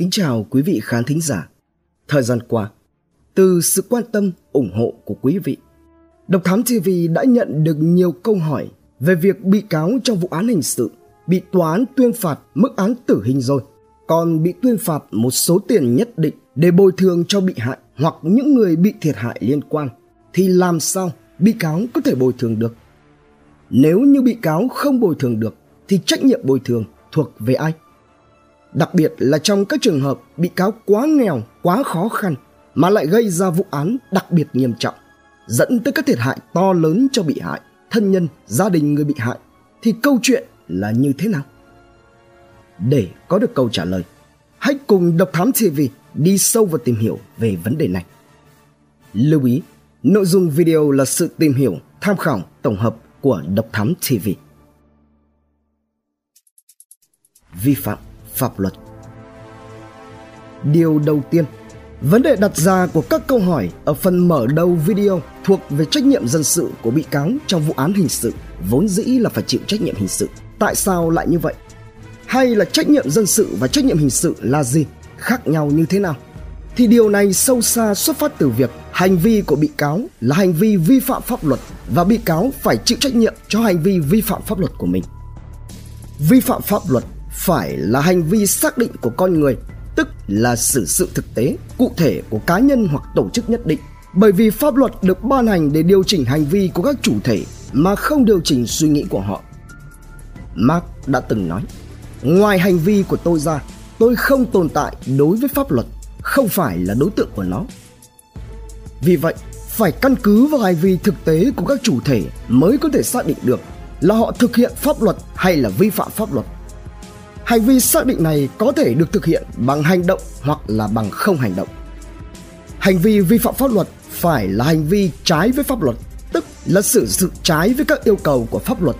Kính chào quý vị khán thính giả. Thời gian qua, từ sự quan tâm, ủng hộ của quý vị, Độc Thám TV đã nhận được nhiều câu hỏi về việc bị cáo trong vụ án hình sự bị tòa án tuyên phạt mức án tử hình rồi, còn bị tuyên phạt một số tiền nhất định để bồi thường cho bị hại hoặc những người bị thiệt hại liên quan, thì làm sao bị cáo có thể bồi thường được? Nếu như bị cáo không bồi thường được thì trách nhiệm bồi thường thuộc về ai? Đặc biệt là trong các trường hợp bị cáo quá nghèo, quá khó khăn mà lại gây ra vụ án đặc biệt nghiêm trọng, dẫn tới các thiệt hại to lớn cho bị hại, thân nhân, gia đình người bị hại thì câu chuyện là như thế nào? Để có được câu trả lời, hãy cùng Độc Thám TV đi sâu vào tìm hiểu về vấn đề này. Lưu ý, nội dung video là sự tìm hiểu, tham khảo, tổng hợp của Độc Thám TV. Vi phạm pháp luật Điều đầu tiên, vấn đề đặt ra của các câu hỏi ở phần mở đầu video thuộc về trách nhiệm dân sự của bị cáo trong vụ án hình sự vốn dĩ là phải chịu trách nhiệm hình sự. Tại sao lại như vậy? Hay là trách nhiệm dân sự và trách nhiệm hình sự là gì? Khác nhau như thế nào? Thì điều này sâu xa xuất phát từ việc hành vi của bị cáo là hành vi vi phạm pháp luật và bị cáo phải chịu trách nhiệm cho hành vi vi phạm pháp luật của mình. Vi phạm pháp luật phải là hành vi xác định của con người, tức là xử sự thực tế, cụ thể của cá nhân hoặc tổ chức nhất định. Bởi vì pháp luật được ban hành để điều chỉnh hành vi của các chủ thể mà không điều chỉnh suy nghĩ của họ. Mark đã từng nói, ngoài hành vi của tôi ra, tôi không tồn tại đối với pháp luật, không phải là đối tượng của nó. Vì vậy, phải căn cứ vào hành vi thực tế của các chủ thể mới có thể xác định được là họ thực hiện pháp luật hay là vi phạm pháp luật. Hành vi xác định này có thể được thực hiện bằng hành động hoặc là bằng không hành động. Hành vi vi phạm pháp luật phải là hành vi trái với pháp luật, tức là xử sự trái với các yêu cầu của pháp luật.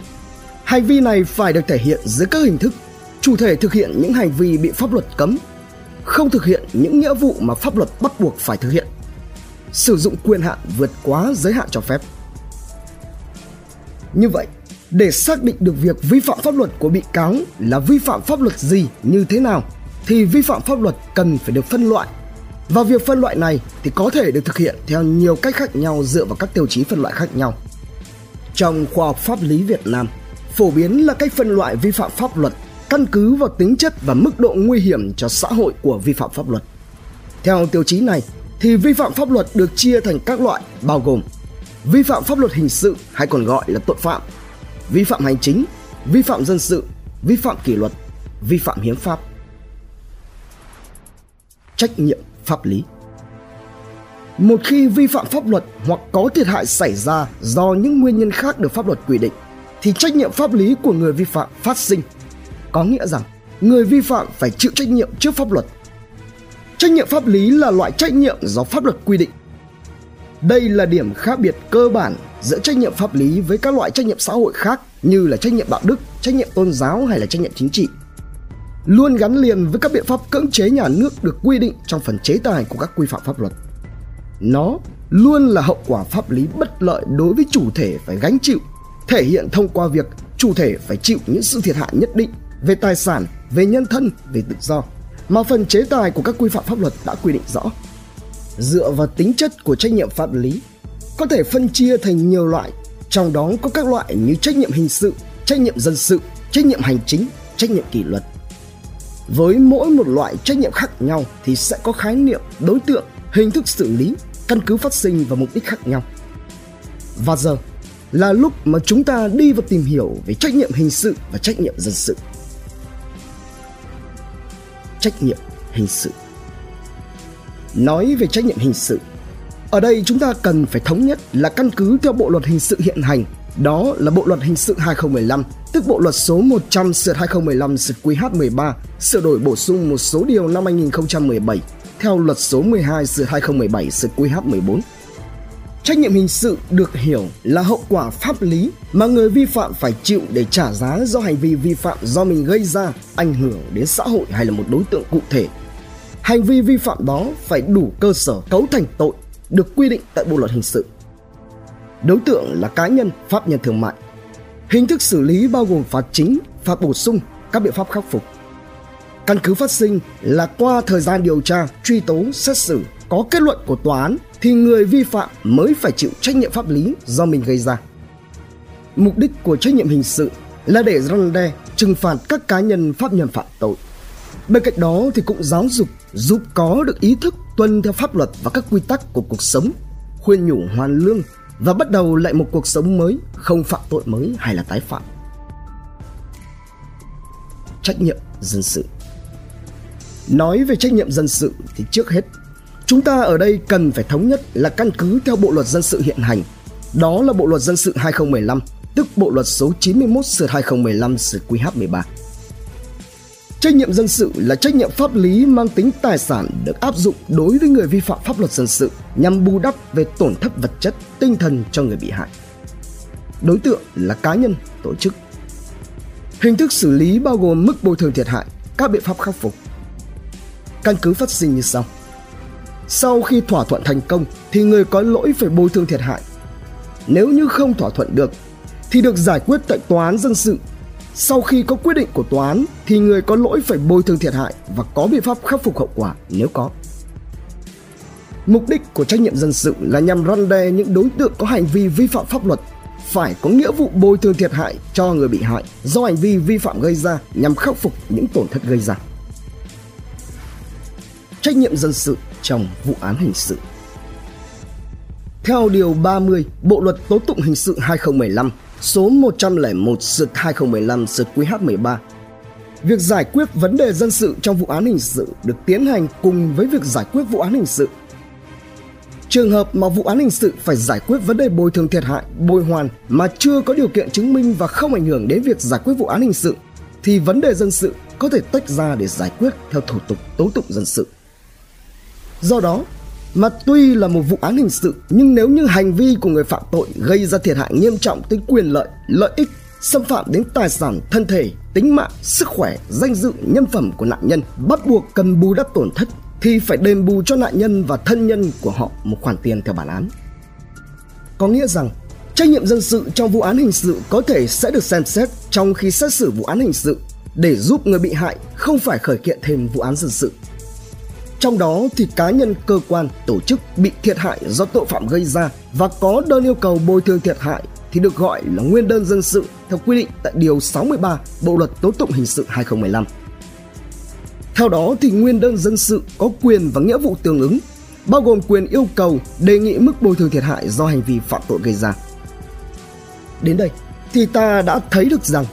Hành vi này phải được thể hiện dưới các hình thức chủ thể thực hiện những hành vi bị pháp luật cấm, không thực hiện những nghĩa vụ mà pháp luật bắt buộc phải thực hiện, sử dụng quyền hạn vượt quá giới hạn cho phép. Như vậy, để xác định được việc vi phạm pháp luật của bị cáo là vi phạm pháp luật gì, như thế nào, thì vi phạm pháp luật cần phải được phân loại. Và việc phân loại này thì có thể được thực hiện theo nhiều cách khác nhau dựa vào các tiêu chí phân loại khác nhau. Trong khoa học pháp lý việt nam, phổ biến là cách phân loại vi phạm pháp luật, căn cứ vào tính chất và mức độ nguy hiểm cho xã hội của vi phạm pháp luật. Theo tiêu chí này, thì vi phạm pháp luật được chia thành các loại, bao gồm vi phạm pháp luật hình sự hay còn gọi là tội phạm vi phạm hành chính, vi phạm dân sự, vi phạm kỷ luật, vi phạm hiến pháp. Trách nhiệm pháp lý Một khi vi phạm pháp luật hoặc có thiệt hại xảy ra do những nguyên nhân khác được pháp luật quy định thì trách nhiệm pháp lý của người vi phạm phát sinh. Có nghĩa rằng người vi phạm phải chịu trách nhiệm trước pháp luật. Trách nhiệm pháp lý là loại trách nhiệm do pháp luật quy định. Đây là điểm khác biệt cơ bản giữa trách nhiệm pháp lý với các loại trách nhiệm xã hội khác như là trách nhiệm đạo đức, trách nhiệm tôn giáo hay là trách nhiệm chính trị. Luôn gắn liền với các biện pháp cưỡng chế nhà nước được quy định trong phần chế tài của các quy phạm pháp luật. Nó luôn là hậu quả pháp lý bất lợi đối với chủ thể phải gánh chịu, thể hiện thông qua việc chủ thể phải chịu những sự thiệt hại nhất định về tài sản, về nhân thân, về tự do mà phần chế tài của các quy phạm pháp luật đã quy định rõ. Dựa vào tính chất của trách nhiệm pháp lý có thể phân chia thành nhiều loại, trong đó có các loại như trách nhiệm hình sự, trách nhiệm dân sự, trách nhiệm hành chính, trách nhiệm kỷ luật. Với mỗi một loại trách nhiệm khác nhau thì sẽ có khái niệm, đối tượng, hình thức xử lý, căn cứ phát sinh và mục đích khác nhau. Và giờ là lúc mà chúng ta đi vào tìm hiểu về trách nhiệm hình sự và trách nhiệm dân sự. Trách nhiệm hình sự Nói về trách nhiệm hình sự ở đây chúng ta cần phải thống nhất là căn cứ theo Bộ luật hình sự hiện hành, đó là Bộ luật hình sự 2015, tức Bộ luật số 100 sửa 2015 sửa QH13, sửa đổi bổ sung một số điều năm 2017 theo luật số 12 sửa 2017 sửa QH14. Trách nhiệm hình sự được hiểu là hậu quả pháp lý mà người vi phạm phải chịu để trả giá do hành vi vi phạm do mình gây ra ảnh hưởng đến xã hội hay là một đối tượng cụ thể. Hành vi vi phạm đó phải đủ cơ sở cấu thành tội được quy định tại Bộ luật hình sự. Đối tượng là cá nhân, pháp nhân thương mại. Hình thức xử lý bao gồm phạt chính, phạt bổ sung, các biện pháp khắc phục. căn cứ phát sinh là qua thời gian điều tra, truy tố, xét xử có kết luận của tòa án thì người vi phạm mới phải chịu trách nhiệm pháp lý do mình gây ra. Mục đích của trách nhiệm hình sự là để răn đe, trừng phạt các cá nhân pháp nhân phạm tội. Bên cạnh đó thì cũng giáo dục giúp có được ý thức tuân theo pháp luật và các quy tắc của cuộc sống, khuyên nhủ hoàn lương và bắt đầu lại một cuộc sống mới, không phạm tội mới hay là tái phạm. Trách nhiệm dân sự Nói về trách nhiệm dân sự thì trước hết Chúng ta ở đây cần phải thống nhất là căn cứ theo Bộ luật dân sự hiện hành. Đó là Bộ luật dân sự 2015, tức Bộ luật số 91 sửa 2015 sửa QH13. Trách nhiệm dân sự là trách nhiệm pháp lý mang tính tài sản được áp dụng đối với người vi phạm pháp luật dân sự nhằm bù đắp về tổn thất vật chất, tinh thần cho người bị hại. Đối tượng là cá nhân, tổ chức. Hình thức xử lý bao gồm mức bồi thường thiệt hại, các biện pháp khắc phục. Căn cứ phát sinh như sau. Sau khi thỏa thuận thành công thì người có lỗi phải bồi thường thiệt hại. Nếu như không thỏa thuận được thì được giải quyết tại tòa án dân sự. Sau khi có quyết định của tòa án, thì người có lỗi phải bồi thường thiệt hại và có biện pháp khắc phục hậu quả nếu có. Mục đích của trách nhiệm dân sự là nhằm răn đe những đối tượng có hành vi vi phạm pháp luật phải có nghĩa vụ bồi thường thiệt hại cho người bị hại do hành vi vi phạm gây ra nhằm khắc phục những tổn thất gây ra. Trách nhiệm dân sự trong vụ án hình sự. Theo Điều 30 Bộ Luật Tố Tụng Hình sự 2015 số 101 sượt 2015 sượt QH13 Việc giải quyết vấn đề dân sự trong vụ án hình sự được tiến hành cùng với việc giải quyết vụ án hình sự. Trường hợp mà vụ án hình sự phải giải quyết vấn đề bồi thường thiệt hại, bồi hoàn mà chưa có điều kiện chứng minh và không ảnh hưởng đến việc giải quyết vụ án hình sự thì vấn đề dân sự có thể tách ra để giải quyết theo thủ tục tố tụng dân sự. Do đó, mà tuy là một vụ án hình sự nhưng nếu như hành vi của người phạm tội gây ra thiệt hại nghiêm trọng tới quyền lợi, lợi ích, xâm phạm đến tài sản, thân thể, tính mạng, sức khỏe, danh dự, nhân phẩm của nạn nhân bắt buộc cần bù đắp tổn thất thì phải đền bù cho nạn nhân và thân nhân của họ một khoản tiền theo bản án. Có nghĩa rằng trách nhiệm dân sự trong vụ án hình sự có thể sẽ được xem xét trong khi xét xử vụ án hình sự để giúp người bị hại không phải khởi kiện thêm vụ án dân sự trong đó thì cá nhân, cơ quan, tổ chức bị thiệt hại do tội phạm gây ra và có đơn yêu cầu bồi thường thiệt hại thì được gọi là nguyên đơn dân sự theo quy định tại Điều 63 Bộ Luật Tố Tụng Hình sự 2015. Theo đó thì nguyên đơn dân sự có quyền và nghĩa vụ tương ứng, bao gồm quyền yêu cầu đề nghị mức bồi thường thiệt hại do hành vi phạm tội gây ra. Đến đây thì ta đã thấy được rằng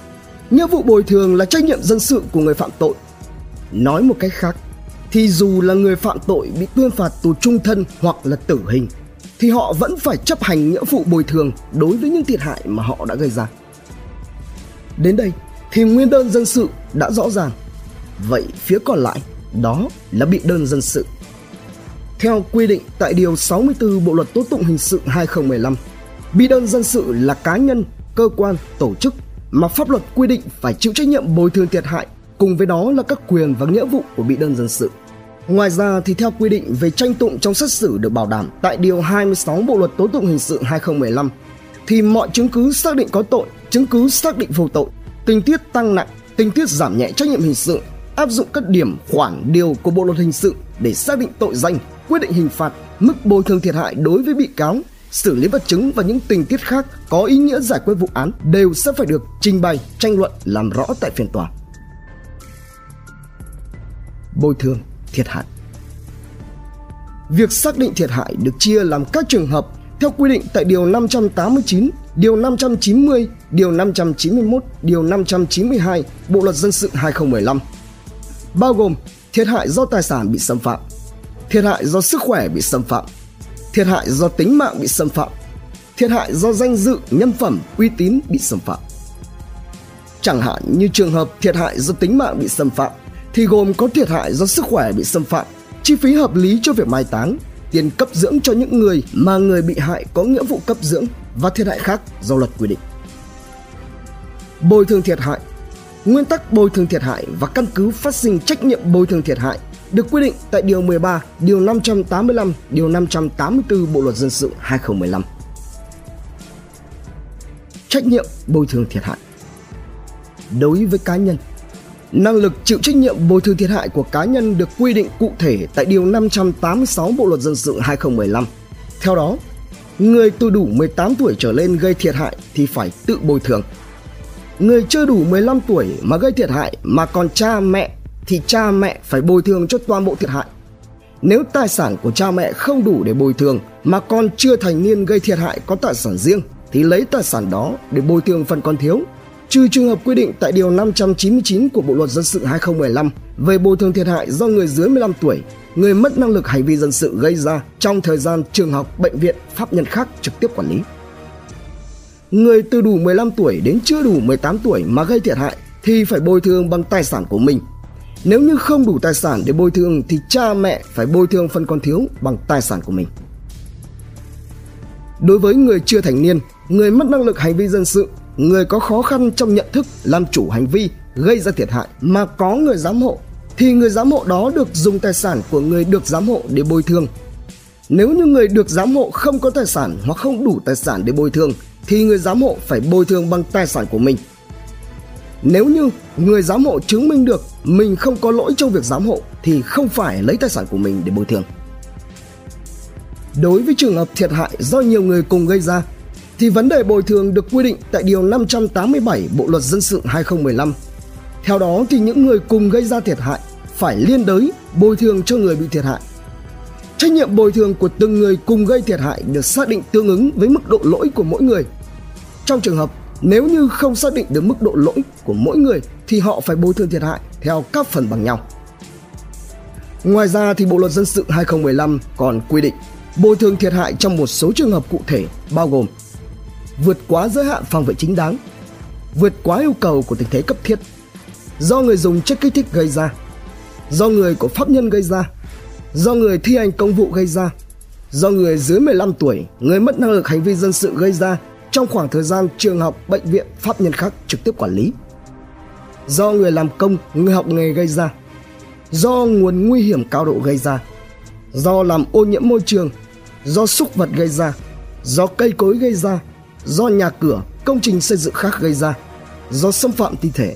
nghĩa vụ bồi thường là trách nhiệm dân sự của người phạm tội. Nói một cách khác, thì dù là người phạm tội bị tuyên phạt tù trung thân hoặc là tử hình thì họ vẫn phải chấp hành nghĩa vụ bồi thường đối với những thiệt hại mà họ đã gây ra. Đến đây thì nguyên đơn dân sự đã rõ ràng. Vậy phía còn lại đó là bị đơn dân sự. Theo quy định tại Điều 64 Bộ Luật Tố Tụng Hình sự 2015, bị đơn dân sự là cá nhân, cơ quan, tổ chức mà pháp luật quy định phải chịu trách nhiệm bồi thường thiệt hại cùng với đó là các quyền và nghĩa vụ của bị đơn dân sự. Ngoài ra thì theo quy định về tranh tụng trong xét xử được bảo đảm tại Điều 26 Bộ Luật Tố Tụng Hình sự 2015 thì mọi chứng cứ xác định có tội, chứng cứ xác định vô tội, tình tiết tăng nặng, tình tiết giảm nhẹ trách nhiệm hình sự áp dụng các điểm khoản điều của Bộ luật hình sự để xác định tội danh, quyết định hình phạt, mức bồi thường thiệt hại đối với bị cáo, xử lý vật chứng và những tình tiết khác có ý nghĩa giải quyết vụ án đều sẽ phải được trình bày, tranh luận làm rõ tại phiên tòa. Bồi thường, thiệt hại. Việc xác định thiệt hại được chia làm các trường hợp theo quy định tại Điều 589, Điều 590, Điều 591, Điều 592 Bộ Luật Dân sự 2015. Bao gồm thiệt hại do tài sản bị xâm phạm, thiệt hại do sức khỏe bị xâm phạm, thiệt hại do tính mạng bị xâm phạm, thiệt hại do danh dự, nhân phẩm, uy tín bị xâm phạm. Chẳng hạn như trường hợp thiệt hại do tính mạng bị xâm phạm thì gồm có thiệt hại do sức khỏe bị xâm phạm, chi phí hợp lý cho việc mai táng, tiền cấp dưỡng cho những người mà người bị hại có nghĩa vụ cấp dưỡng và thiệt hại khác do luật quy định. Bồi thường thiệt hại Nguyên tắc bồi thường thiệt hại và căn cứ phát sinh trách nhiệm bồi thường thiệt hại được quy định tại Điều 13, Điều 585, Điều 584 Bộ Luật Dân sự 2015. Trách nhiệm bồi thường thiệt hại Đối với cá nhân Năng lực chịu trách nhiệm bồi thường thiệt hại của cá nhân được quy định cụ thể tại Điều 586 Bộ Luật Dân sự 2015. Theo đó, người từ đủ 18 tuổi trở lên gây thiệt hại thì phải tự bồi thường. Người chưa đủ 15 tuổi mà gây thiệt hại mà còn cha mẹ thì cha mẹ phải bồi thường cho toàn bộ thiệt hại. Nếu tài sản của cha mẹ không đủ để bồi thường mà con chưa thành niên gây thiệt hại có tài sản riêng thì lấy tài sản đó để bồi thường phần còn thiếu trừ trường hợp quy định tại Điều 599 của Bộ Luật Dân sự 2015 về bồi thường thiệt hại do người dưới 15 tuổi, người mất năng lực hành vi dân sự gây ra trong thời gian trường học, bệnh viện, pháp nhân khác trực tiếp quản lý. Người từ đủ 15 tuổi đến chưa đủ 18 tuổi mà gây thiệt hại thì phải bồi thường bằng tài sản của mình. Nếu như không đủ tài sản để bồi thường thì cha mẹ phải bồi thường phần còn thiếu bằng tài sản của mình. Đối với người chưa thành niên, người mất năng lực hành vi dân sự người có khó khăn trong nhận thức, làm chủ hành vi, gây ra thiệt hại mà có người giám hộ, thì người giám hộ đó được dùng tài sản của người được giám hộ để bồi thường. Nếu như người được giám hộ không có tài sản hoặc không đủ tài sản để bồi thường, thì người giám hộ phải bồi thường bằng tài sản của mình. Nếu như người giám hộ chứng minh được mình không có lỗi trong việc giám hộ, thì không phải lấy tài sản của mình để bồi thường. Đối với trường hợp thiệt hại do nhiều người cùng gây ra thì vấn đề bồi thường được quy định tại Điều 587 Bộ Luật Dân sự 2015. Theo đó thì những người cùng gây ra thiệt hại phải liên đới bồi thường cho người bị thiệt hại. Trách nhiệm bồi thường của từng người cùng gây thiệt hại được xác định tương ứng với mức độ lỗi của mỗi người. Trong trường hợp nếu như không xác định được mức độ lỗi của mỗi người thì họ phải bồi thường thiệt hại theo các phần bằng nhau. Ngoài ra thì Bộ luật dân sự 2015 còn quy định bồi thường thiệt hại trong một số trường hợp cụ thể bao gồm vượt quá giới hạn phòng vệ chính đáng, vượt quá yêu cầu của tình thế cấp thiết, do người dùng chất kích thích gây ra, do người của pháp nhân gây ra, do người thi hành công vụ gây ra, do người dưới 15 tuổi, người mất năng lực hành vi dân sự gây ra trong khoảng thời gian trường học, bệnh viện, pháp nhân khác trực tiếp quản lý. Do người làm công, người học nghề gây ra, do nguồn nguy hiểm cao độ gây ra, do làm ô nhiễm môi trường, do súc vật gây ra, do cây cối gây ra, do nhà cửa, công trình xây dựng khác gây ra, do xâm phạm thi thể,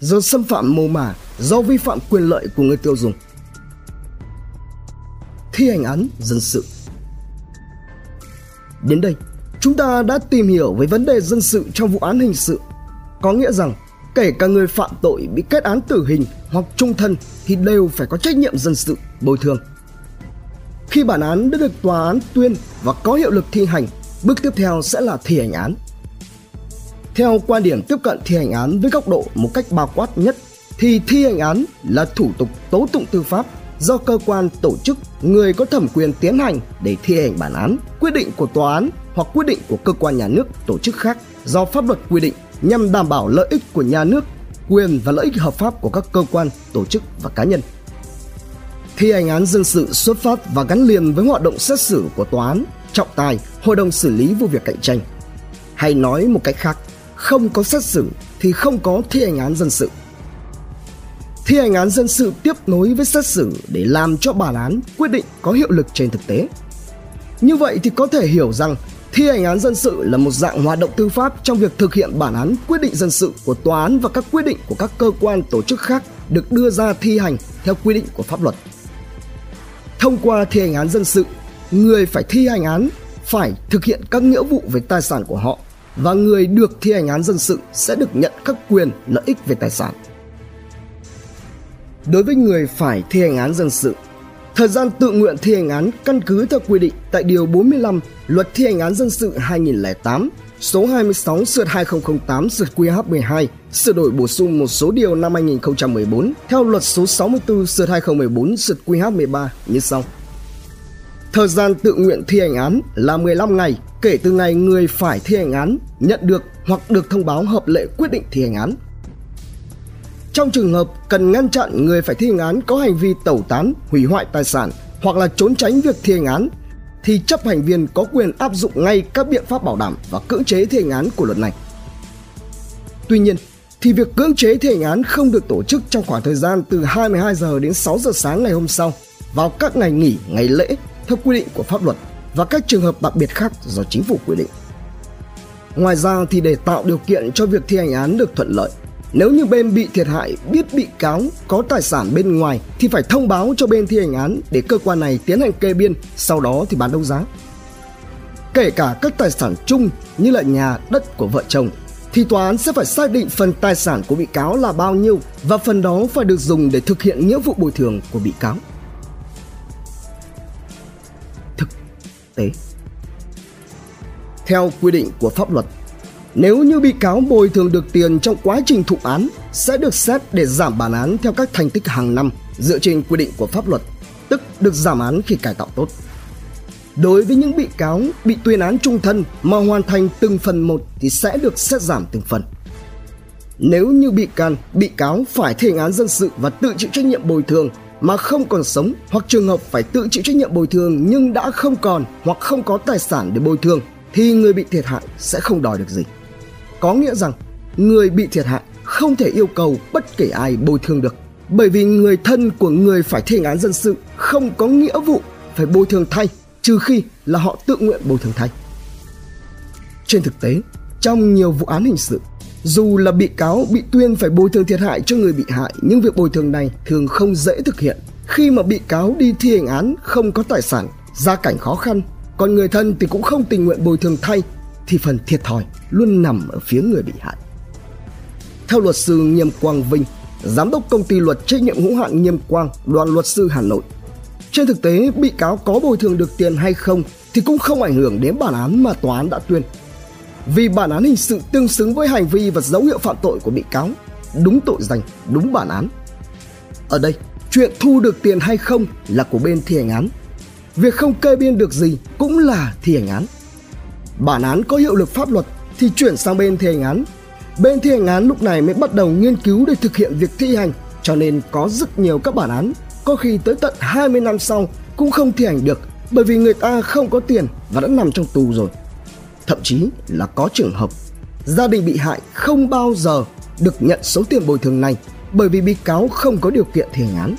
do xâm phạm mồ mả, do vi phạm quyền lợi của người tiêu dùng. Thi hành án dân sự Đến đây, chúng ta đã tìm hiểu về vấn đề dân sự trong vụ án hình sự. Có nghĩa rằng, kể cả người phạm tội bị kết án tử hình hoặc trung thân thì đều phải có trách nhiệm dân sự bồi thường. Khi bản án đã được tòa án tuyên và có hiệu lực thi hành Bước tiếp theo sẽ là thi hành án. Theo quan điểm tiếp cận thi hành án với góc độ một cách bao quát nhất thì thi hành án là thủ tục tố tụng tư pháp do cơ quan tổ chức người có thẩm quyền tiến hành để thi hành bản án, quyết định của tòa án hoặc quyết định của cơ quan nhà nước, tổ chức khác do pháp luật quy định nhằm đảm bảo lợi ích của nhà nước, quyền và lợi ích hợp pháp của các cơ quan, tổ chức và cá nhân. Thi hành án dân sự xuất phát và gắn liền với hoạt động xét xử của tòa án trọng tài, hội đồng xử lý vụ việc cạnh tranh. Hay nói một cách khác, không có xét xử thì không có thi hành án dân sự. Thi hành án dân sự tiếp nối với xét xử để làm cho bản án quyết định có hiệu lực trên thực tế. Như vậy thì có thể hiểu rằng thi hành án dân sự là một dạng hoạt động tư pháp trong việc thực hiện bản án quyết định dân sự của tòa án và các quyết định của các cơ quan tổ chức khác được đưa ra thi hành theo quy định của pháp luật. Thông qua thi hành án dân sự người phải thi hành án phải thực hiện các nghĩa vụ về tài sản của họ và người được thi hành án dân sự sẽ được nhận các quyền lợi ích về tài sản. Đối với người phải thi hành án dân sự, thời gian tự nguyện thi hành án căn cứ theo quy định tại Điều 45 Luật Thi hành án dân sự 2008 số 26 sượt 2008 sượt QH12 sửa đổi bổ sung một số điều năm 2014 theo luật số 64 sượt 2014 sượt QH13 như sau. Thời gian tự nguyện thi hành án là 15 ngày kể từ ngày người phải thi hành án nhận được hoặc được thông báo hợp lệ quyết định thi hành án. Trong trường hợp cần ngăn chặn người phải thi hành án có hành vi tẩu tán, hủy hoại tài sản hoặc là trốn tránh việc thi hành án thì chấp hành viên có quyền áp dụng ngay các biện pháp bảo đảm và cưỡng chế thi hành án của luật này. Tuy nhiên, thì việc cưỡng chế thi hành án không được tổ chức trong khoảng thời gian từ 22 giờ đến 6 giờ sáng ngày hôm sau vào các ngày nghỉ, ngày lễ theo quy định của pháp luật và các trường hợp đặc biệt khác do chính phủ quy định. Ngoài ra thì để tạo điều kiện cho việc thi hành án được thuận lợi, Nếu như bên bị thiệt hại biết bị cáo có tài sản bên ngoài thì phải thông báo cho bên thi hành án để cơ quan này tiến hành kê biên, sau đó thì bán đấu giá. Kể cả các tài sản chung như là nhà, đất của vợ chồng thì tòa án sẽ phải xác định phần tài sản của bị cáo là bao nhiêu và phần đó phải được dùng để thực hiện nghĩa vụ bồi thường của bị cáo. Tế Theo quy định của pháp luật, nếu như bị cáo bồi thường được tiền trong quá trình thụ án sẽ được xét để giảm bản án theo các thành tích hàng năm dựa trên quy định của pháp luật, tức được giảm án khi cải tạo tốt. Đối với những bị cáo bị tuyên án trung thân mà hoàn thành từng phần một thì sẽ được xét giảm từng phần. Nếu như bị can, bị cáo phải thi hành án dân sự và tự chịu trách nhiệm bồi thường mà không còn sống hoặc trường hợp phải tự chịu trách nhiệm bồi thường nhưng đã không còn hoặc không có tài sản để bồi thường thì người bị thiệt hại sẽ không đòi được gì. Có nghĩa rằng người bị thiệt hại không thể yêu cầu bất kể ai bồi thường được bởi vì người thân của người phải thi hành án dân sự không có nghĩa vụ phải bồi thường thay trừ khi là họ tự nguyện bồi thường thay. Trên thực tế, trong nhiều vụ án hình sự, dù là bị cáo bị tuyên phải bồi thường thiệt hại cho người bị hại nhưng việc bồi thường này thường không dễ thực hiện khi mà bị cáo đi thi hành án không có tài sản, gia cảnh khó khăn, còn người thân thì cũng không tình nguyện bồi thường thay thì phần thiệt thòi luôn nằm ở phía người bị hại. Theo luật sư Nghiêm Quang Vinh, giám đốc công ty luật trách nhiệm hữu hạn Nghiêm Quang, đoàn luật sư Hà Nội, trên thực tế, bị cáo có bồi thường được tiền hay không thì cũng không ảnh hưởng đến bản án mà tòa án đã tuyên. Vì bản án hình sự tương xứng với hành vi và dấu hiệu phạm tội của bị cáo, đúng tội danh, đúng bản án. Ở đây, chuyện thu được tiền hay không là của bên thi hành án. Việc không kê biên được gì cũng là thi hành án. Bản án có hiệu lực pháp luật thì chuyển sang bên thi hành án. Bên thi hành án lúc này mới bắt đầu nghiên cứu để thực hiện việc thi hành, cho nên có rất nhiều các bản án có khi tới tận 20 năm sau cũng không thi hành được bởi vì người ta không có tiền và đã nằm trong tù rồi. Thậm chí là có trường hợp gia đình bị hại không bao giờ được nhận số tiền bồi thường này bởi vì bị cáo không có điều kiện thi hành án.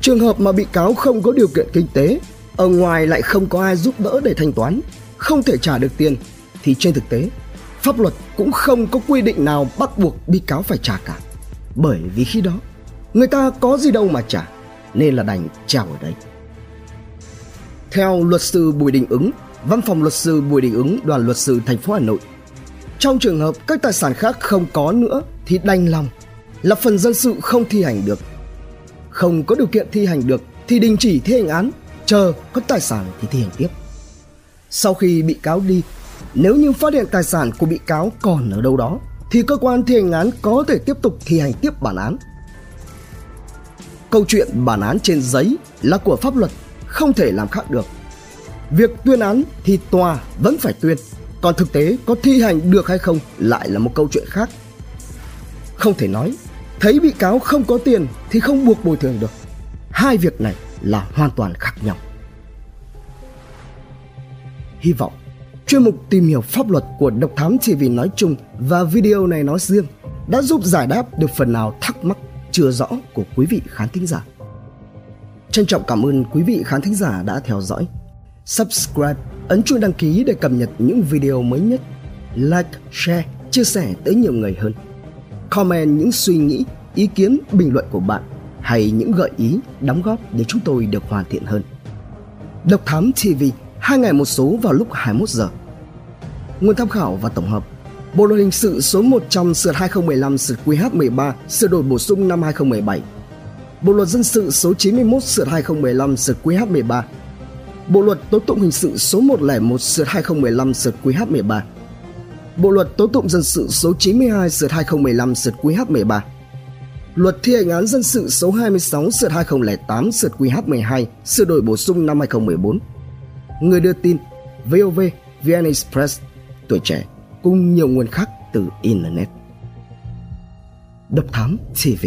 Trường hợp mà bị cáo không có điều kiện kinh tế, ở ngoài lại không có ai giúp đỡ để thanh toán, không thể trả được tiền thì trên thực tế pháp luật cũng không có quy định nào bắt buộc bị cáo phải trả cả. Bởi vì khi đó Người ta có gì đâu mà trả Nên là đành treo ở đây Theo luật sư Bùi Đình Ứng Văn phòng luật sư Bùi Đình Ứng, đoàn luật sư thành phố Hà Nội. Trong trường hợp các tài sản khác không có nữa Thì đành lòng Là phần dân sự không thi hành được. Không có điều kiện thi hành được Thì đình chỉ thi hành án, Chờ có tài sản thì thi hành tiếp. Sau khi bị cáo đi, Nếu như phát hiện tài sản của bị cáo còn ở đâu đó thì cơ quan thi hành án có thể tiếp tục thi hành tiếp bản án. Câu chuyện bản án trên giấy là của pháp luật, không thể làm khác được việc tuyên án thì tòa vẫn phải tuyên còn thực tế có thi hành được hay không lại là một câu chuyện khác không thể nói, thấy bị cáo không có tiền thì không buộc bồi thường được hai việc này là hoàn toàn khác nhau hy vọng chuyên mục tìm hiểu pháp luật của độc thám tv nói chung và video này nói riêng đã giúp giải đáp được phần nào thắc mắc chưa rõ của quý vị khán thính giả. Trân trọng cảm ơn quý vị khán thính giả đã theo dõi. Subscribe, ấn chuông đăng ký để cập nhật những video mới nhất. Like, share, chia sẻ tới nhiều người hơn. Comment những suy nghĩ, ý kiến, bình luận của bạn hay những gợi ý, đóng góp để chúng tôi được hoàn thiện hơn. Độc Thám TV, hai ngày một số vào lúc 21 giờ. Nguồn tham khảo và tổng hợp Bộ luật hình sự số 100 sửa 2015 sửa QH13 sửa đổi bổ sung năm 2017. Bộ luật dân sự số 91 sửa 2015 sửa QH13. Bộ luật tố tụng hình sự số 101 sượt 2015 sượt QH13. Bộ luật tố tụng dân sự số 92 sượt 2015 sượt QH13. Luật thi hành án dân sự số 26 sượt 2008 sượt QH12 sửa đổi bổ sung năm 2014. Người đưa tin VOV, VN Express, tuổi trẻ cùng nhiều nguồn khác từ Internet. Độc Thám TV